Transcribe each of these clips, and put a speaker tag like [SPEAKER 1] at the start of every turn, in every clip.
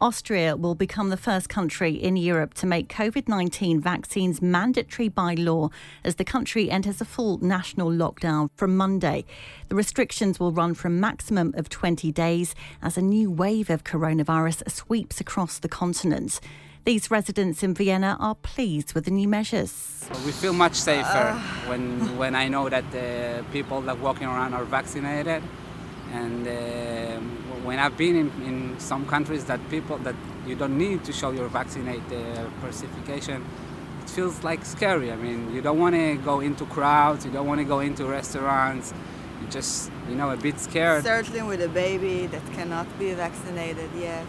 [SPEAKER 1] Austria will become the first country in Europe to make COVID 19 vaccines mandatory by law as the country enters a full national lockdown from Monday. The restrictions will run for a maximum of 20 days as a new wave of coronavirus sweeps across the continent. These residents in Vienna are pleased with the new measures.
[SPEAKER 2] We feel much safer uh. when, when I know that the people that walking around are vaccinated and uh, when I've been in, in some countries that people that you don't need to show your vaccinate uh, certification, it feels like scary. I mean, you don't want to go into crowds, you don't want to go into restaurants. You just, you know, a bit scared.
[SPEAKER 3] Certainly with a baby that cannot be vaccinated yet.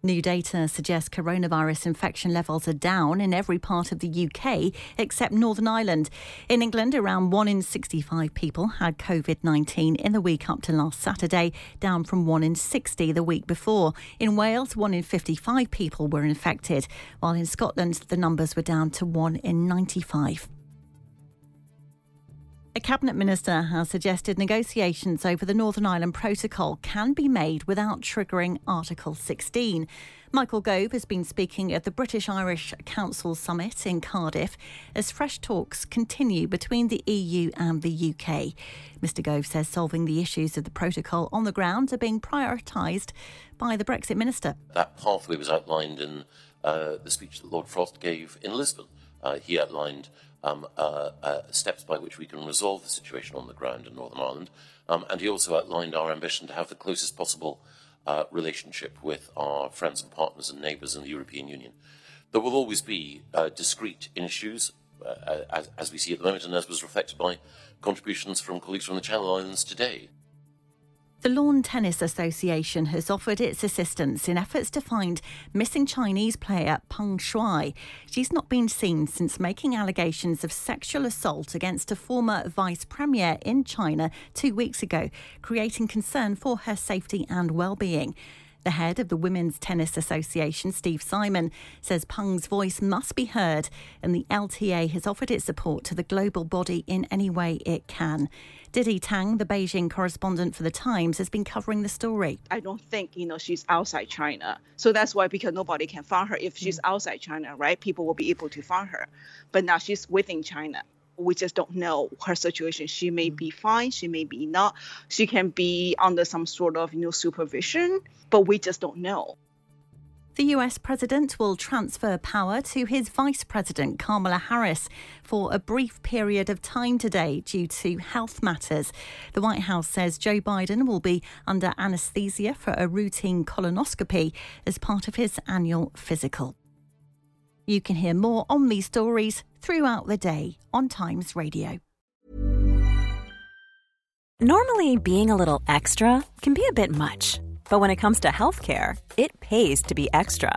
[SPEAKER 1] New data suggests coronavirus infection levels are down in every part of the UK except Northern Ireland. In England, around 1 in 65 people had COVID 19 in the week up to last Saturday, down from 1 in 60 the week before. In Wales, 1 in 55 people were infected, while in Scotland, the numbers were down to 1 in 95. A cabinet minister has suggested negotiations over the Northern Ireland Protocol can be made without triggering Article 16. Michael Gove has been speaking at the British Irish Council Summit in Cardiff as fresh talks continue between the EU and the UK. Mr Gove says solving the issues of the protocol on the ground are being prioritised by the Brexit minister.
[SPEAKER 4] That pathway was outlined in uh, the speech that Lord Frost gave in Lisbon. Uh, he outlined um, uh, uh, steps by which we can resolve the situation on the ground in Northern Ireland. Um, and he also outlined our ambition to have the closest possible relationship with our friends and partners and neighbours in the European Union. There will always be discrete issues, as, as we see at the moment, and as was reflected by contributions from colleagues from the Channel Islands today.
[SPEAKER 1] The Lawn Tennis Association has offered its assistance in efforts to find missing Chinese player Peng Shuai. She's not been seen since making allegations of sexual assault against a former vice premier in China two weeks ago, creating concern for her safety and well-being. The head of the Women's Tennis Association, Steve Simon, says Peng's voice must be heard, and the LTA has offered its support to the global body in any way it can. Didi Tang, the Beijing correspondent for The Times, has been covering the story.
[SPEAKER 5] I don't think, you know, she's outside China. So that's why, because nobody can find her. If she's mm. outside China, right, people will be able to find her. But now she's within China we just don't know her situation. She may mm. be fine, she may be not. She can be under some sort of you know supervision, but we just don't know.
[SPEAKER 1] The US president will transfer power to his vice president, Kamala Harris, for a brief period of time today due to health matters. The White House says Joe Biden will be under anesthesia for a routine colonoscopy as part of his annual physical. You can hear more on these stories throughout the day on Times Radio.
[SPEAKER 6] Normally, being a little extra can be a bit much, but when it comes to healthcare, it pays to be extra